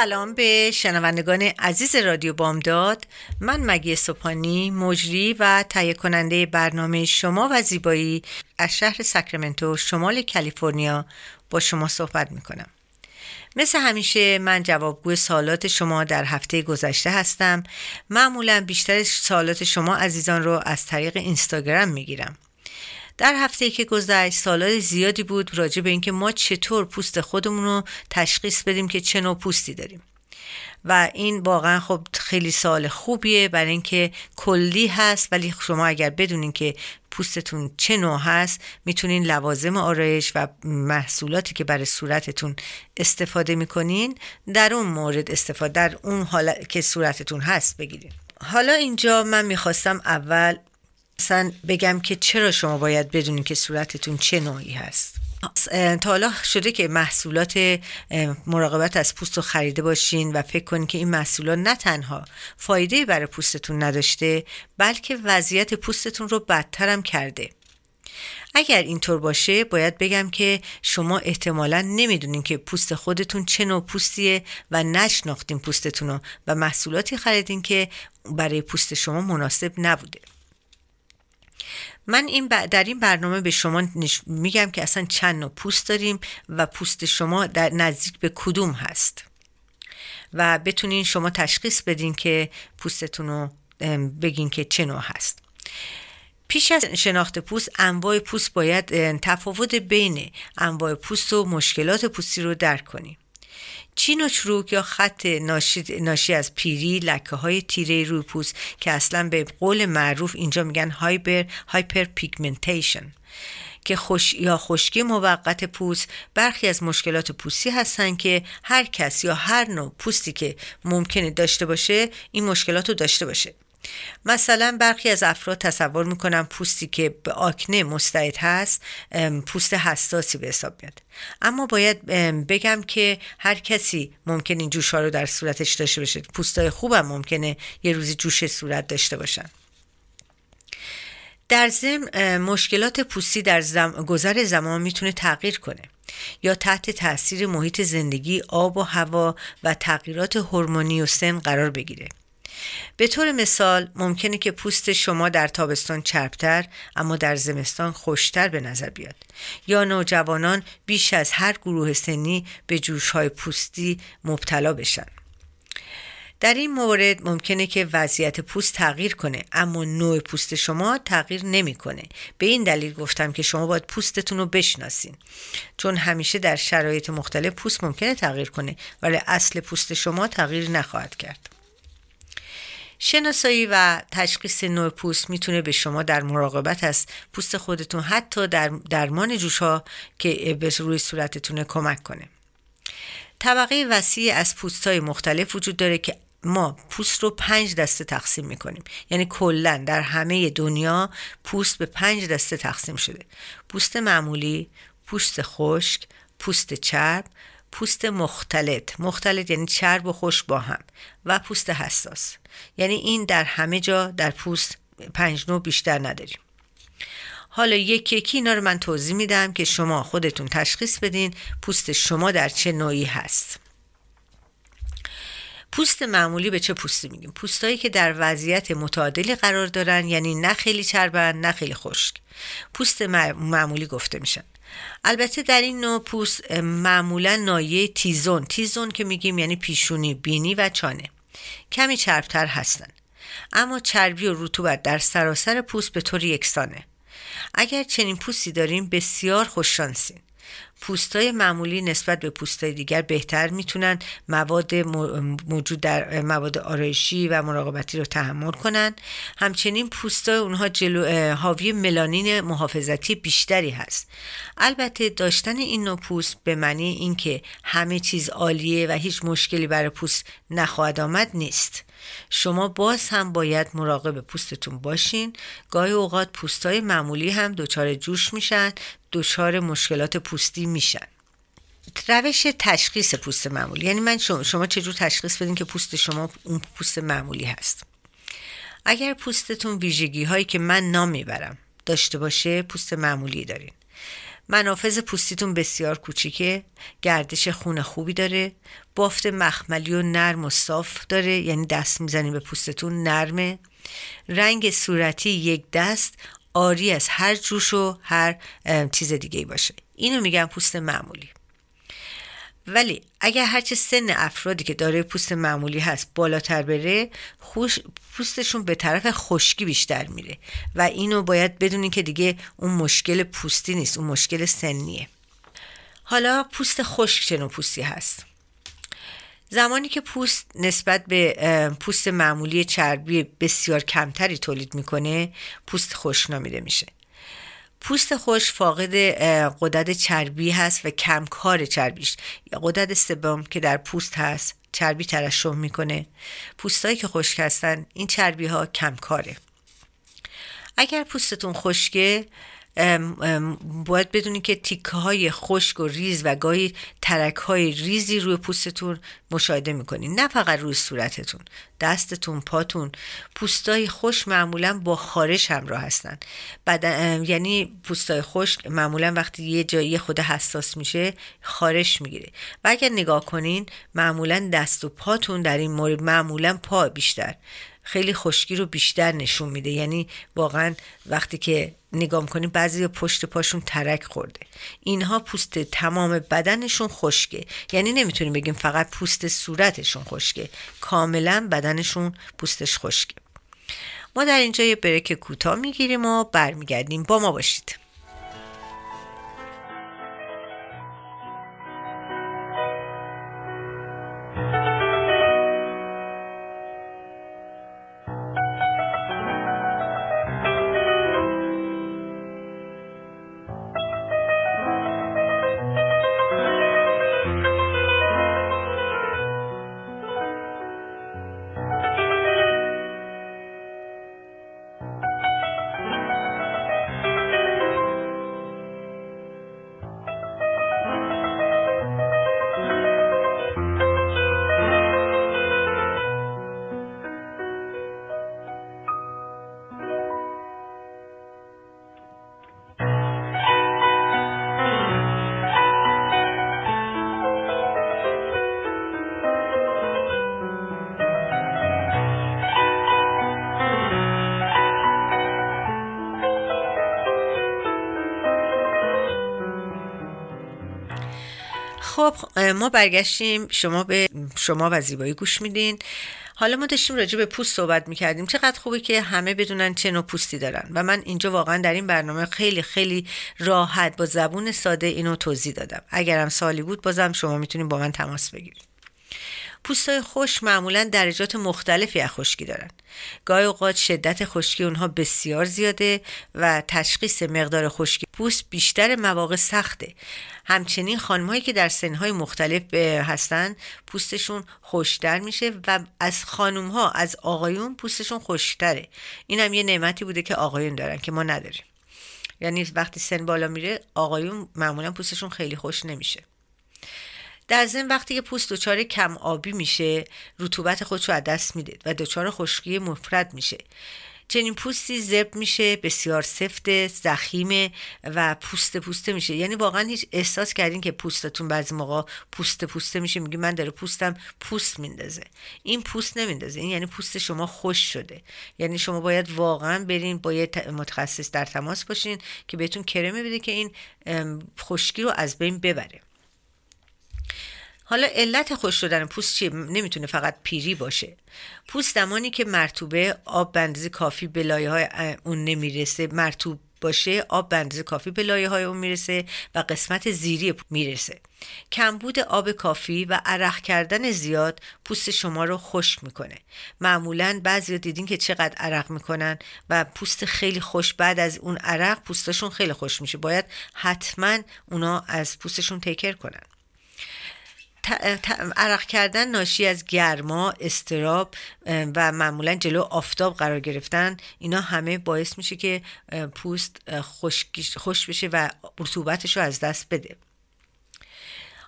سلام به شنوندگان عزیز رادیو بامداد. من مگی سپانی مجری و تهیه کننده برنامه شما و زیبایی از شهر ساکرامنتو شمال کالیفرنیا با شما صحبت می‌کنم. مثل همیشه من جوابگوی سوالات شما در هفته گذشته هستم. معمولا بیشتر سوالات شما عزیزان رو از طریق اینستاگرام می‌گیرم. در هفته که گذشت سالات زیادی بود راجع به اینکه ما چطور پوست خودمون رو تشخیص بدیم که چه نوع پوستی داریم. و این واقعا خب خیلی سال خوبیه برای اینکه کلی هست ولی شما اگر بدونین که پوستتون چه نوع هست می‌تونین لوازم آرایش و محصولاتی که برای صورتتون استفاده می‌کنین در اون مورد استفاده در اون حال که صورتتون هست بگیرین. حالا اینجا من می‌خواستم اول مثلا بگم که چرا شما باید بدونین که صورتتون چه نوعی هست. تا حالا شده که محصولات مراقبت از پوست رو خریده باشین و فکر کنین که این محصولات نه تنها فایده برای پوستتون نداشته بلکه وضعیت پوستتون رو بدتر هم کرده. اگر اینطور باشه باید بگم که شما احتمالا نمی‌دونین که پوست خودتون چه نوع پوستیه و نشناختین پوستتون رو و محصولاتی خریدین که برای پوست شما مناسب نبوده. من این در این برنامه به شما میگم که اصلا چند نوع پوست داریم و پوست شما در نزدیک به کدوم هست. و بتونین شما تشخیص بدین که پوستتون رو بگین که چه نوع هست. پیش از شناخت پوست انواع پوست باید تفاوت بین انواع پوست و مشکلات پوستی رو درک کنیم چین و چروک یا خط ناشی, از پیری لکه های تیره روی پوست که اصلا به قول معروف اینجا میگن hyper hyperpigmentation که خوش یا خشکی موقت پوست. برخی از مشکلات پوستی هستند که هر کس یا هر نوع پوستی که ممکنه داشته باشه این مشکلات رو داشته باشه. مثلا برخی از افراد تصور می‌کنن پوستی که به آکنه مستعد هست پوست حساسی به حساب میاد. اما باید بگم که هر کسی ممکن این جوش ها رو در صورتش داشته باشه. پوستای خوبم ممکنه یه روزی جوش صورت داشته باشن. در ضمن مشکلات پوستی در زم... گذر زمان می‌تونه تغییر کنه یا تحت تاثیر محیط زندگی آب و هوا و تغییرات هورمونی و سن قرار بگیره. به طور مثال ممکنه که پوست شما در تابستان چربتر اما در زمستان خوشتر به نظر بیاد. یا نوجوانان بیش از هر گروه سنی به جوشهای پوستی مبتلا بشن. در این مورد ممکنه که وضعیت پوست تغییر کنه اما نوع پوست شما تغییر نمی‌کنه. به این دلیل گفتم که شما باید پوستتون رو بشناسین چون همیشه در شرایط مختلف پوست ممکنه تغییر کنه ولی اصل پوست شما تغییر نخواهد کرد. شناسایی و تشخیص نوع پوست می‌تونه به شما در مراقبت از پوست خودتون حتی در درمان جوش ها که به روی صورتتون کمک کنه. طبقه وسیع از پوست های مختلف وجود داره که ما پوست رو پنج دسته تقسیم می‌کنیم. یعنی کلا در همه دنیا پوست به پنج دسته تقسیم شده. پوست معمولی پوست خشک پوست چرب پوست مختلط. مختلط یعنی چرب و خشک با هم و پوست حساس. یعنی این در همه جا در پوست پنج نوع بیشتر نداریم. حالا یکی یکی اینا رو من توضیح میدم که شما خودتون تشخیص بدین پوست شما در چه نوعی هست. پوست معمولی به چه پوستی میگیم؟ پوستایی که در وضعیت متعادلی قرار دارن یعنی نه خیلی چربن نه خیلی خشک. پوست معمولی گفته میشن. البته در این نوع پوست معمولا نایه تیزون. تیزون که میگیم یعنی پیشونی بینی و چانه. کمی چربتر هستند اما چربی و رطوبت در سراسر پوست به طور یکسانه. اگر چنین پوستی داریم بسیار خوششانسین پوستای معمولی نسبت به پوستای دیگر بهتر می‌تونن مواد موجود در مواد آرایشی و مراقبتی رو تحمل کنن. همچنین پوستای اونها جلو حاوی ملانین محافظتی بیشتری هست. البته داشتن این نوع پوست به معنی اینکه همه چیز عالیه و هیچ مشکلی برای پوست نخواهد آمد نیست. شما باز هم باید مراقب پوستتون باشین. گاهی اوقات پوستای معمولی هم دچار جوش میشن دچار مشکلات پوستی میشن. روش تشخیص پوست معمولی. یعنی من شما, شما چجور تشخیص بدین که پوست شما اون پوست معمولی هست؟ اگر پوستتون ویژگی هایی که من نام می‌برم داشته باشه پوست معمولی دارین. منافذ پوستیتون بسیار کوچیکه گردش خون خوبی داره بافت مخملی و نرم و صاف داره یعنی دست می‌زنیم به پوستتون نرمه. رنگ صورتی یک دست آری از هر جوش و هر چیز دیگه باشه. اینو میگن پوست معمولی. ولی اگر هرچه سن افرادی که داره پوست معمولی هست بالاتر بره خوش پوستشون به طرف خشکی بیشتر میره و اینو باید بدونین که دیگه اون مشکل پوستی نیست اون مشکل سنیه. حالا پوست خشک چه پوستی هست؟ زمانی که پوست نسبت به پوست معمولی چربی بسیار کمتری تولید می‌کنه پوست خشک نامیده میشه. پوست خوش فاقد قدرت چربی هست و کمکار چربیش. یا قدرت سبم که در پوست هست چربی ترشح می‌کنه. پوستایی که خشک هستن این چربی ها کمکاره. اگر پوستتون خشکه باید بدونید که تیکه های خشک و ریز و گاهی ترک های ریزی روی پوستتون مشاهده می‌کنید نه فقط روی صورتتون دستتون پاتون. پوستای خوش معمولا با خارش همراه هستن. بعد یعنی پوستای خشک معمولا وقتی یه جایی خود حساس میشه خارش می‌گیره. و اگر نگاه کنین معمولا دست و پاتون در این مورد معمولا پا بیشتر. خیلی خشکی رو بیشتر نشون میده. یعنی واقعا وقتی که نگاه کنیم بعضی پشت پاشون ترک خورده. اینها پوست تمام بدنشون خشکه. یعنی نمی‌تونیم بگیم فقط پوست صورتشون خشکه. کاملا بدنشون پوستش خشکه. ما در اینجا یه بریک کوتاه می‌گیریم و برمیگردیم. با ما باشید. خب ما برگشتیم شما به شما و زیبایی گوش میدین. حالا ما داشتیم راجع به پوست صحبت می‌کردیم. چقدر خوبه که همه بدونن چه نوع پوستی دارن. و من اینجا واقعا در این برنامه خیلی خیلی راحت با زبون ساده اینو توضیح دادم. اگرم سالی بود بازم شما می‌تونید با من تماس بگیرید. پوستای خوش معمولا درجات مختلفی از خشکی دارن. گاهی اوقات شدت خشکی اونها بسیار زیاده و تشخیص مقدار خشکی پوست بیشتر مواقع سخته. همچنین خانمهایی که در سنهای مختلف هستن پوستشون خوشتر میشه و از خانم ها از آقایون پوستشون خوشتره این هم یه نعمتی بوده که آقایون دارن که ما نداریم. یعنی وقتی سن بالا میره آقایون معمولا پوستشون خیلی خوش نمیشه. در ضمن وقتی که پوست دچار کم آبی میشه رطوبت خودش رو از دست میده و دچار خشکی مفرد میشه. چنین پوستی زرب میشه بسیار سفت زخیمه و پوست پوسته میشه. یعنی واقعا هیچ احساس کردین که پوستتون بعضی موقع پوست پوسته میشه. میگی من داره پوستم پوست میندازه. این پوست نمیندازه. این یعنی پوست شما خوش شده. یعنی شما باید واقعا برین با یه متخصص در تماس باشین که بهتون کرمی بده که این خشکی رو از بین ببره. حالا علت خوش شدن پوست چیه؟ نمی‌تونه فقط پیری باشه. پوست زمانی که مرتوبه آب بندازی کافی به لایه های اون نمی‌رسه. مرتوب باشه آب به اندازه کافی به لایه های اون می‌رسه و قسمت زیری می‌رسه. کمبود آب کافی و عرق کردن زیاد پوست شما رو خشک می‌کنه. معمولا بعضی دیدین که چقدر عرق می‌کنن و پوست خیلی خوش بعد از اون عرق پوستشون خیلی خوش میشه. باید حتما اونا از پوستشون تکر کنن. عرق کردن ناشی از گرما استراب و معمولا جلو آفتاب قرار گرفتن اینا همه باعث میشه که پوست خوش بشه و رطوبتش رو از دست بده.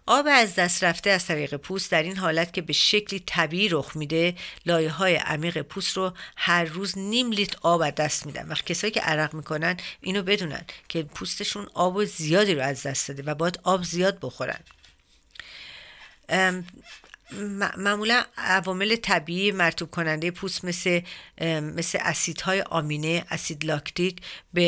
آب از دست رفته از طریق پوست در این حالت که به شکلی طبیعی رخ میده لایه های عمیق پوست رو هر روز نیم لیتر آب از دست میدن. و کسایی که عرق می‌کنن اینو بدونن که پوستشون آب زیادی رو از دست داده و باید آب زیاد بخورن. معمولا عوامل طبیعی مرتوب کننده پوست مثل مثل اسیدهای آمینه اسید لاکتیک به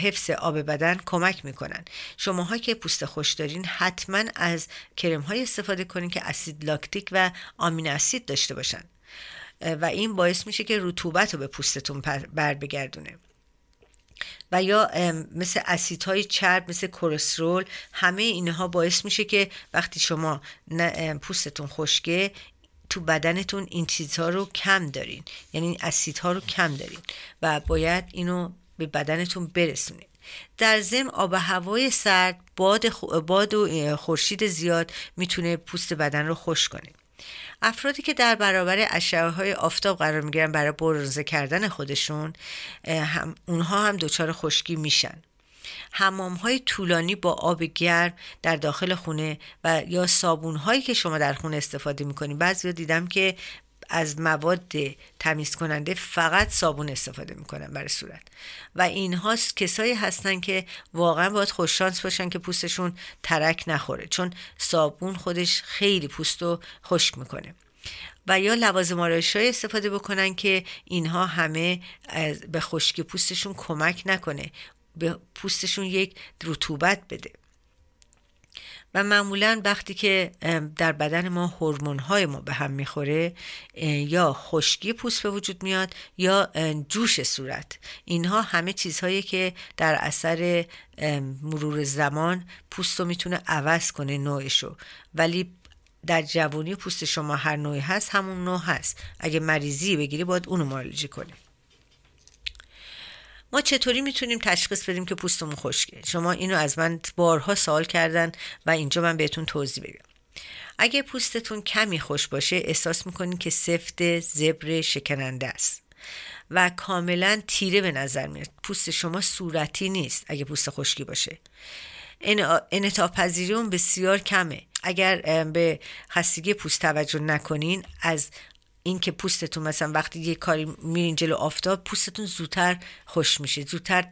حفظ آب بدن کمک می‌کنن. شماها که پوست خوش دارین حتما از کرم های استفاده کنین که اسید لاکتیک و آمین اسید داشته باشن. و این باعث میشه که رطوبت رو به پوستتون بر بگردونه. و یا مثل اسیدهای چرب مثل کلسترول همه اینها باعث میشه که وقتی شما پوستتون خشکه تو بدنتون این چیزها رو کم دارین. یعنی اسیدها رو کم دارین و باید اینو به بدنتون برسونید در ضمن آب هوای سرد باد, باد و خورشید زیاد می‌تونه پوست بدن رو خوش کنه. افرادی که در برابر اشعه های آفتاب قرار می‌گیرن برای برنزه کردن خودشون هم اونها هم دچار خشکی میشن. حمام های طولانی با آب گرم در داخل خونه و یا صابون هایی که شما در خونه استفاده می‌کنید بعضی دیدم که از مواد تمیز کننده فقط صابون استفاده می‌کنن برای صورت. و اینها کسایی هستن که واقعا باید خوششانس باشن که پوستشون ترک نخوره چون صابون خودش خیلی پوست رو خشک می‌کنه. و یا لوازم آرایشی استفاده بکنن که اینها همه به خشکی پوستشون کمک نکنه به پوستشون یک رطوبت بده. و معمولا وقتی که در بدن ما هورمون های ما به هم می‌خوره یا خشکی پوست به وجود میاد یا جوش صورت. اینها همه چیزهایی که در اثر مرور زمان پوست رو می‌تونه عوض کنه نوعشو. ولی در جوانی پوست شما هر نوعی هست همون نوع هست. اگه مریضی بگیری باید اونو معالجه کنی. ما چطوری می‌تونیم تشخیص بدیم که پوستمون خشکه؟ شما اینو از من بارها سوال کردن و اینجا من بهتون توضیح بگم اگه پوستتون کمی خوش باشه احساس می‌کنین که سفت زبر شکننده است و کاملا تیره به نظر میاد. پوست شما صورتی نیست اگه پوست خشکی باشه. انعطاف پذیری اون بسیار کمه. اگر به خستگی پوست توجه نکنین از اینکه پوستتون مثلا وقتی یه کاری میرین جلو آفتاب پوستتون زودتر خوش میشه زودتر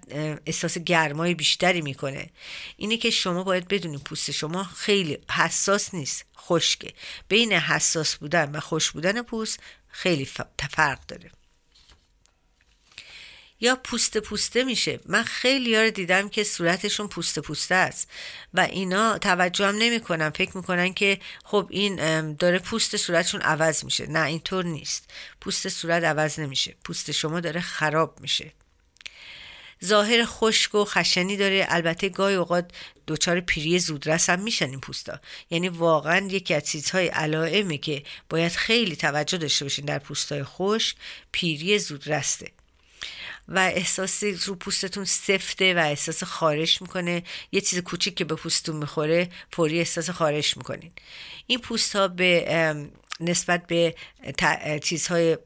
احساس گرمای بیشتری می‌کنه. اینه که شما باید بدونید پوست شما خیلی حساس نیست خشکه. بین حساس بودن و خوش بودن پوست خیلی فرق داره. یا پوست پوسته میشه. من خیلی رو دیدم که صورتشون پوست پوسته است. و اینا توجه هم نمی‌کنن فکر می‌کنن که خب این داره پوست صورتشون عوض میشه. نه اینطور نیست. پوست صورت عوض نمیشه. پوست شما داره خراب میشه. ظاهر خشک و خشنی داره. البته گاهی اوقات دچار پیری زودرس هم میشن این پوستا. یعنی واقعا یکی از چیزهای علائمه که باید خیلی توجه داشته باشین در پوستای خشک پیری زودرسته. و احساس رو پوستتون سفته و احساس خارش می‌کنه. یه چیز کوچیک که به پوستتون می‌خوره فوری احساس خارش می‌کنین. این پوست ها به نسبت به چیزهای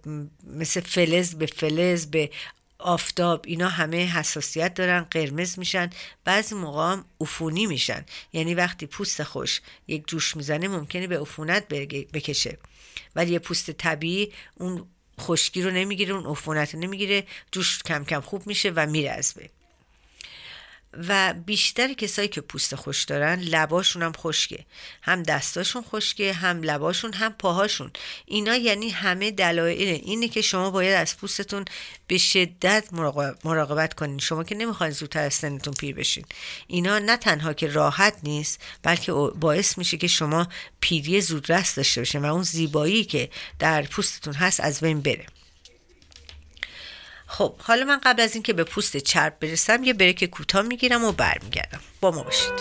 مثل فلز به فلز به آفتاب اینا همه حساسیت دارن قرمز میشن. بعضی موقع هم عفونی میشن. یعنی وقتی پوست خوش یک جوش می‌زنه ممکنه به عفونت بکشه. ولی یه پوست طبیعی اون خشکی رو نمی‌گیره اون عفونت رو نمی‌گیره جوش کم کم خوب میشه و میره از بین و بیشتر کسایی که پوست خوش دارن لباشون هم خشکه. هم دستاشون خشکه هم لباشون هم پاهاشون. اینا یعنی همه دلایل اینه که شما باید از پوستتون به شدت مراقبت کنین. شما که نمی‌خواین زودتر از سنتون پیر بشین. اینا نه تنها که راحت نیست بلکه باعث میشه که شما پیری زودرس داشته باشین و اون زیبایی که در پوستتون هست از بین بره. خب حالا من قبل از اینکه به پوست چرب برسم یه بریک کوتاه می‌گیرم و برمیگردم. با ما باشید.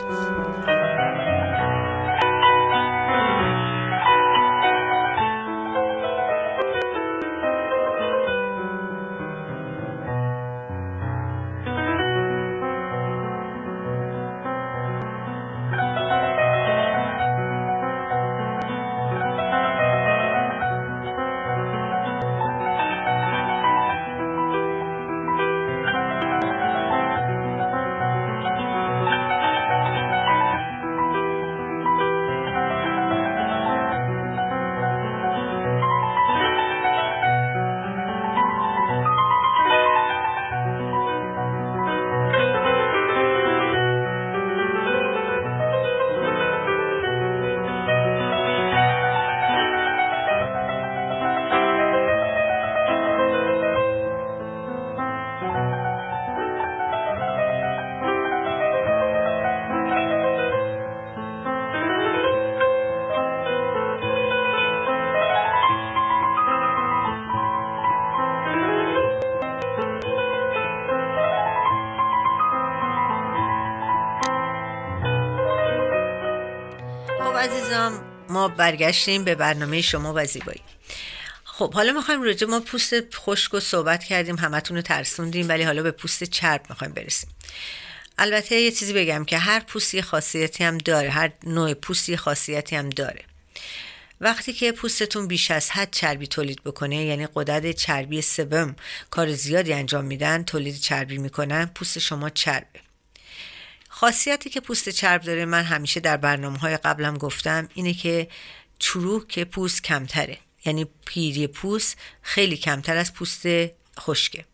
ما برگشتیم به برنامه شما و زیبایی. خب حالا می‌خوایم راجع ما پوست خشک و صحبت کردیم همتون رو ترسوندیم ولی حالا به پوست چرب می‌خوایم برسیم. البته یه چیزی بگم که هر پوستی خاصیتی هم داره هر نوع پوستی خاصیتی هم داره. وقتی که پوستتون بیش از حد چربی تولید بکنه یعنی قدرت چربی سبم کار زیادی انجام میدن تولید چربی می‌کنن پوست شما چربه. خاصیتی که پوست چرب داره من همیشه در برنامه های قبلم گفتم اینه که چروک پوست کمتره. یعنی پیری پوست خیلی کمتر از پوست خشکه.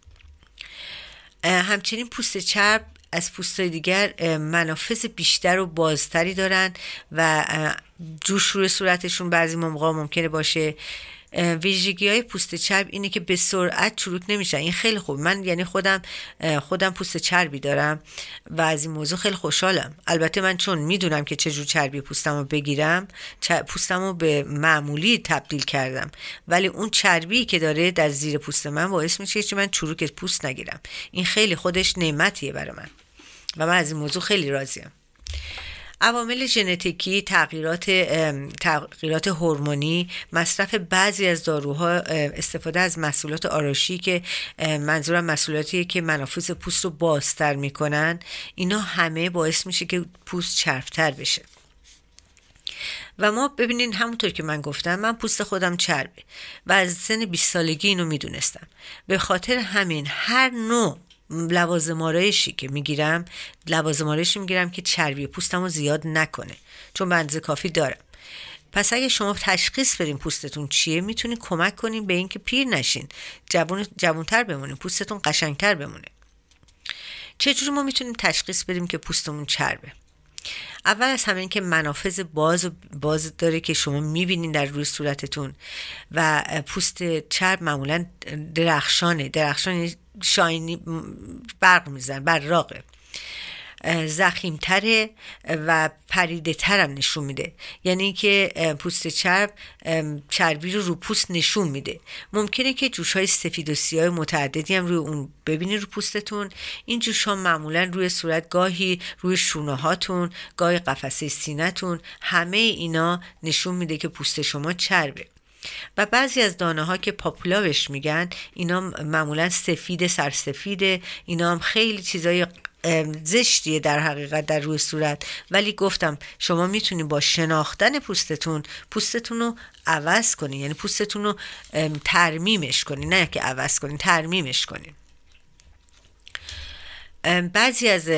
همچنین پوست چرب از پوست دیگر منافذ بیشتر و بازتری دارن و جوش روی صورتشون بعضی موقع ممکنه باشه ویژگی های پوست چرب اینه که به سرعت چروک نمیشن. این خیلی خوب. من یعنی خودم خودم پوست چربی دارم و از این موضوع خیلی خوشحالم. البته من چون می‌دونم که چجور چربی پوستم رو بگیرم پوستم رو به معمولی تبدیل کردم. ولی اون چربی که داره در زیر پوست من باعث میشه که من چروک پوست نگیرم. این خیلی خودش نعمتیه برای من. و من از این موضوع خیلی راضیم. عوامل ژنتیکی تغییرات تغییرات هورمونی مصرف بعضی از داروها استفاده از محصولات آرایشی که منظورم محصولاتی که منافذ پوست رو بازتر می‌کنن. اینا همه باعث میشه که پوست چرفتر بشه. و ما ببینین همونطور که من گفتم من پوست خودم چربه و از سن 20 سالگی اینو می‌دونستم. به خاطر همین هر نوع لوازم آرایشی که می‌گیرم لوازم آرایشی می‌گیرم که چربی پوستم رو زیاد نکنه چون بنزه کافی دارم. پس اگه شما تشخیص بدین پوستتون چیه می‌تونین کمک کنین به اینکه پیر نشین. جوون جوونتر بمونین پوستتون قشنگتر بمونه. چجوری ما می‌تونیم تشخیص بدیم که پوستمون چربه؟ اول از همه این که منافذ باز باز داره که شما می‌بینین در روی صورتتون و پوست چرب معمولا درخشانه. درخشان شاینی برق میزن براقه. زخیمتره و پریده ترم نشون میده. یعنی که پوست چرب چربی رو رو پوست نشون میده. ممکنه که جوش های سفید و سیاه متعددی هم روی اون ببینید رو پوستتون. این جوش ها معمولا روی صورت گاهی روی شونه هاتون گاهی قفسه سینتون همه اینا نشون میده که پوست شما چربه. و بعضی از دانه ها که پاپولا میگن اینا معمولا سفید سرسفیده اینا هم خیلی چیزای زشتیه در حقیقت در روی صورت. ولی گفتم شما می‌تونید با شناختن پوستتون پوستتون رو عوض کنین یعنی پوستتون رو ترمیمش کنین نه که عوض کنین ترمیمش کنین بعضی از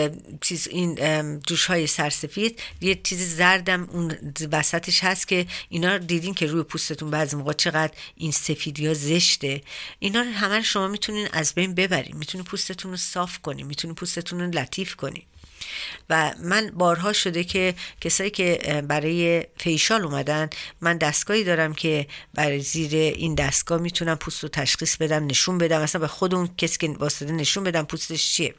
چیز این جوش های سرسفید یه چیز زردم اون وسطش هست که اینا دیدین که روی پوستتون بعضی موقع چقدر این سفیدی ها زشته. اینا رو همه شما می‌تونین از بین ببرین. می‌تونین پوستتون رو صاف کنین. می‌تونین پوستتون رو لطیف کنین. و من بارها شده که کسایی که برای فیشال اومدن من دستگاهی دارم که برای زیر این دستگاه می‌تونم پوست رو تشخیص بدم نشون بدم. مثلا به خود اون کسی که واسطه نشون بدم پوستش چیه؟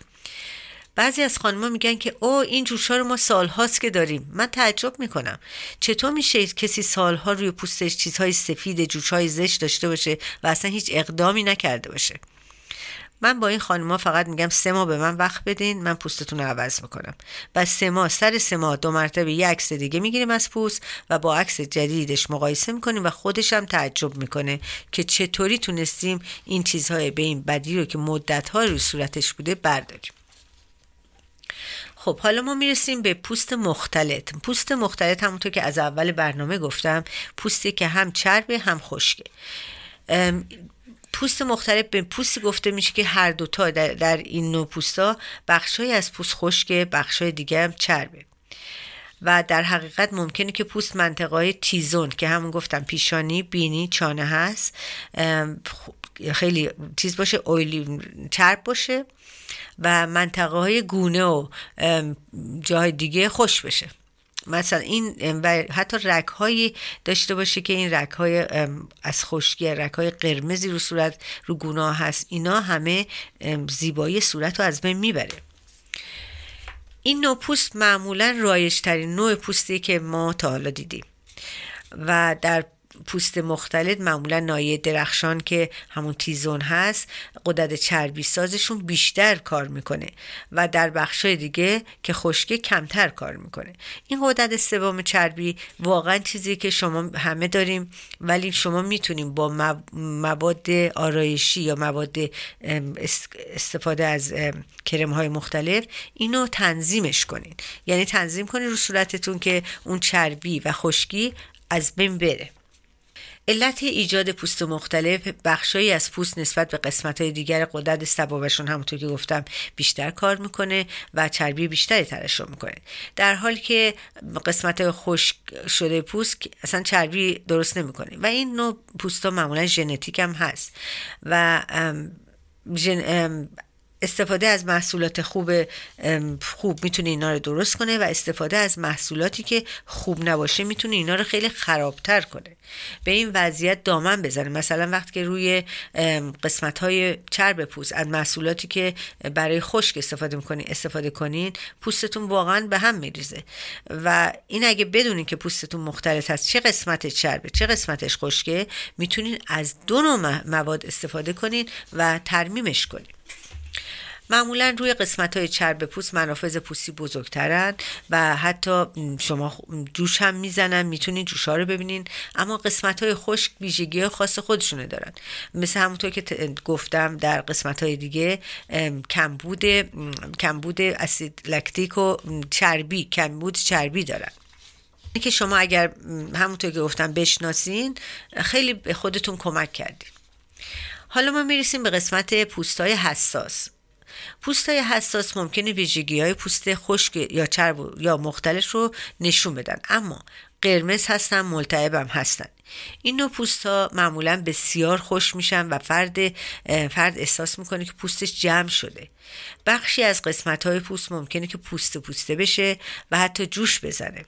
بعضی از خانمها میگن که او این جوشا رو ما سالهاست که داریم. من تعجب می‌کنم. چطور میشه کسی سالها روی پوستش چیزهای سفید جوشهای زشت داشته باشه و اصلا هیچ اقدامی نکرده باشه؟ من با این خانوما فقط میگم سه ماه به من وقت بدین من پوستتون رو عوض می‌کنم. و سه ماه سر سه ماه دو مرتبه یه عکس دیگه می‌گیریم از پوست و با عکس جدیدش مقایسه می‌کنیم و خودش هم تعجب می‌کنه که چطوری تونستیم این چیزهای به این بدی رو که مدت ها رو صورتش بوده برداریم. خب حالا ما می‌رسیم به پوست مختلط. پوست مختلط همونطور که از اول برنامه گفتم پوستی که هم چربه هم خشکه. پوست مختلف به پوستی گفته میشه که هر دوتا در, در این نوع پوستا بخشای از پوست خشکه بخشای دیگه هم چربه. و در حقیقت ممکنه که پوست منطقه تیزون که همون گفتم پیشانی بینی چانه هست خیلی تیز باشه اویلی چرب باشه و منطقه های گونه و جای دیگه خوش بشه. مثلا این و حتی رک هایی داشته باشه که این رک های از خشکی رک های قرمزی رو صورت رو گناه هست اینا همه زیبایی صورت رو از بین می‌بره. این نوع پوست معمولا رایج ترین نوع پوستی که ما تا حالا دیدیم. و در پوست مختلط معمولا نایه درخشان که همون تیزون هست قدرت چربی سازشون بیشتر کار می‌کنه و در بخشای دیگه که خشکه کمتر کار می‌کنه. این قدرت سوم چربی واقعا چیزی که شما همه داریم ولی شما می‌تونیم با مواد آرایشی یا مواد استفاده از کرم های مختلف اینو تنظیمش کنین. یعنی تنظیم کنین رو صورتتون که اون چربی و خشکی از بین بره. علت ایجاد پوست مختلف بخشایی از پوست نسبت به قسمت های دیگر قدرت سبابشون همونطور که گفتم بیشتر کار می‌کنه و چربی بیشتری ترشح می‌کنه. در حالی که قسمت های خشک شده پوست اصلا چربی درست نمی‌کنه و این نوع پوست ها معمولا ژنتیک هم هست. و استفاده از محصولات خوب خوب می‌تونه اینا رو درست کنه و استفاده از محصولاتی که خوب نباشه می‌تونه اینا رو خیلی خرابتر کنه. به این وضعیت دامن بزنه. مثلا وقتی که روی قسمت های چرب پوست از محصولاتی که برای خشک استفاده می‌کنین استفاده کنین پوستتون واقعا به هم میریزه. و این اگه بدونین که پوستتون مختلط هست چه قسمت چربه چه قسمتش خشکه می‌تونین از دو نوع مواد استفاده کنین و ترمیمش کنین. معمولا روی قسمت های چرب پوست منافذ پوستی بزرگترن و حتی شما جوش هم می‌زنن می‌تونین جوش ها رو ببینین. اما قسمت های خشک ویژگی خاص خودشونه دارن. مثل همونطور که گفتم در قسمت های دیگه کمبود کمبود اسید لکتیک و چربی کمبود چربی دارن. که شما اگر همونطور که گفتم بشناسین خیلی به خودتون کمک کردین. حالا ما می‌رسیم به قسمت پوستای حساس. پوستای حساس ممکنه ویژگی های پوست خشک یا چرب یا مختلف رو نشون بدن اما قرمز هستن ملتهبم هستن. این نوع پوست ها معمولا بسیار خوش میشن و فرد فرد احساس می‌کنه که پوستش جمع شده. بخشی از قسمت های پوست ممکنه که پوست پوسته بشه و حتی جوش بزنه.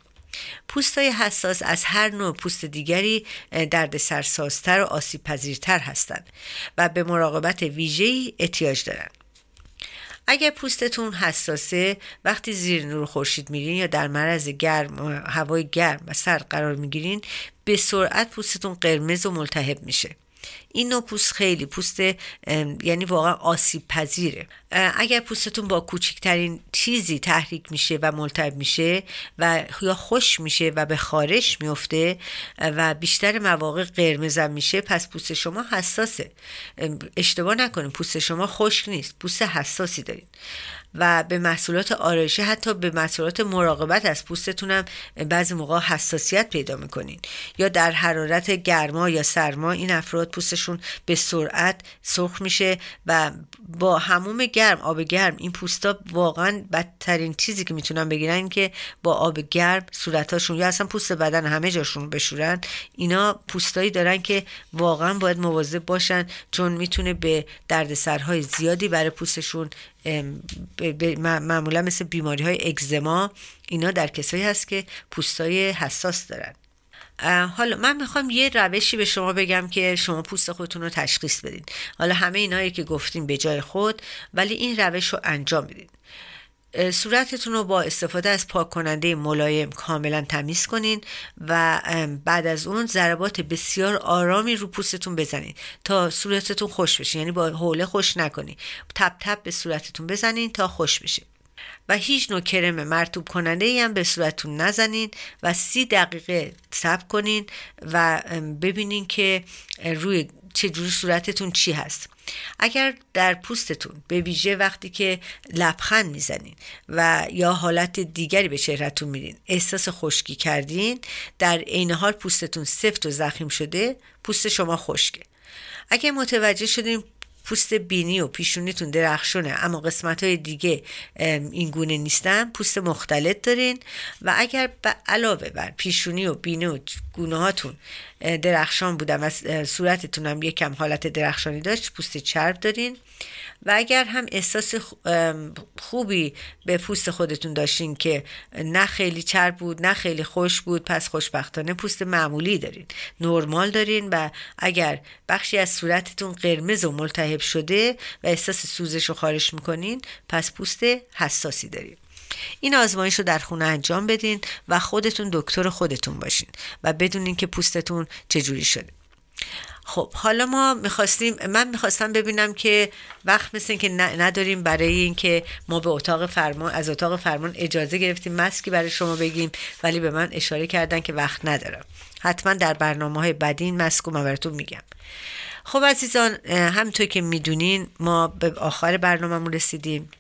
پوست های حساس از هر نوع پوست دیگری درد سرسازتر و آسیب پذیرتر هستند و به مراقبت ویژه‌ای احتیاج دارند. اگر پوستتون حساسه وقتی زیر نور خورشید میرین یا در معرض گرم هوای گرم و سرد قرار می‌گیرین به سرعت پوستتون قرمز و ملتهب میشه این نوع پوست خیلی پوست یعنی واقعا آسیب پذیره اگر پوستتون با کوچکترین چیزی تحریک میشه و ملتهب میشه و یا خوش میشه و به خارش میفته و بیشتر مواقع قرمزم میشه پس پوست شما حساسه. اشتباه نکنید پوست شما خشک نیست پوست حساسی دارید و به محصولات آرایشی حتی به محصولات مراقبت از پوستتونم بعضی موقع حساسیت پیدا می‌کنین. یا در حرارت گرما یا سرما این افراد پوستشون به سرعت سرخ میشه و با هموم گرم آب گرم این پوستا واقعا بدترین چیزی که می‌تونن بگیرن که با آب گرم صورتاشون یا اصلا پوست بدن همه جاشون بشورن اینا پوستایی دارن که واقعا باید مواظب باشن چون می‌تونه به دردسرهای زیادی برای پوستشون معمولا مثل بیماری های اگزما اینا در کسایی هست که پوستای حساس دارن. حالا من می‌خوام یه روشی به شما بگم که شما پوست خودتون رو تشخیص بدین. حالا همه اینایی که گفتیم به جای خود ولی این روش رو انجام بدین صورتتون رو با استفاده از پاک کننده ملایم کاملا تمیز کنین و بعد از اون ضربات بسیار آرامی رو پوستتون بزنین تا صورتتون خوش بشه. یعنی با حوله خوش نکنین. تپ تپ به صورتتون بزنین تا خوش بشه. و هیچ نوع کرم مرتوب کننده ای هم به صورتتون نزنین و سی دقیقه صبر کنین و ببینین که روی چجوری صورتتون چی هست. اگر در پوستتون به ویژه وقتی که لبخند می‌زنین و یا حالت دیگری به چهرهتون میرین احساس خشکی کردین در عین حال پوستتون سفت و زخیم شده پوست شما خشکه. اگر متوجه شدین پوست بینی و پیشونیتون درخشونه اما قسمت های دیگه این گونه نیستن پوست مختلط دارین و اگر علاوه بر پیشونی و بینی و گونه هاتون درخشان بودن و صورتتون هم یکم حالت درخشانی داشت پوست چرب دارین. و اگر هم احساس خوبی به پوست خودتون داشتین که نه خیلی چرب بود نه خیلی خوش بود پس خوشبختانه پوست معمولی دارین. نرمال دارین و اگر بخشی از صورتتون قرمز و ملتهب شده و احساس سوزش رو خارش می‌کنین پس پوست حساسی دارین. این آزمایش رو در خونه انجام بدین و خودتون دکتر خودتون باشین و بدونین که پوستتون چجوری شده. خب حالا ما می‌خواستیم من می‌خواستم ببینم که وقت مثل که نداریم برای اینکه ما به اتاق فرمان از اتاق فرمان اجازه گرفتیم مسکی برای شما بگیم ولی به من اشاره کردن که وقت ندارم. حتما در برنامه های بعدی این مسکو من براتون میگم. خب عزیزان همطور که می‌دونین ما به آخر برنامه رسیدیم.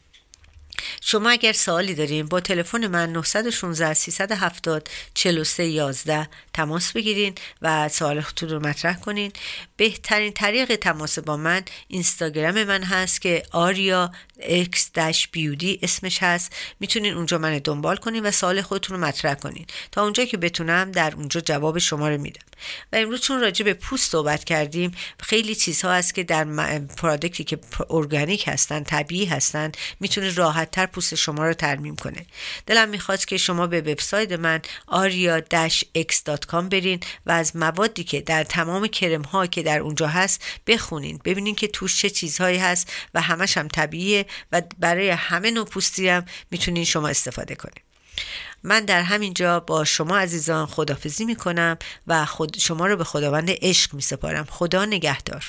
شما اگر سوالی دارین با تلفن من 916 370 43 11 تماس بگیرین و سوالتون رو مطرح کنین. بهترین طریق تماس با من اینستاگرام من هست که آریا x بیودی اسمش هست. می‌تونین اونجا من دنبال کنین و سوال خودتون رو مطرح کنین. تا اونجا که بتونم در اونجا جواب شما رو میدم. و امروز چون راجع به پوست صحبت کردیم خیلی چیزها هست که در پرادکتی که ارگانیک هستن طبیعی هستن می‌تونه راحت تر پوست شما رو ترمیم کنه. دلم می‌خواد که شما به وبسایت من aria-x.com برین و از موادی که در تمام کرم ها که در اونجا هست بخونین. ببینین که توش چه چیزهایی هست و همش هم طبیعیه و برای همه نوع پوستی هم می‌تونین شما استفاده کنین. من در همین جا با شما عزیزان خدافزی می‌کنم و خود شما رو به خداوند عشق میسپارم. خدا نگهدار.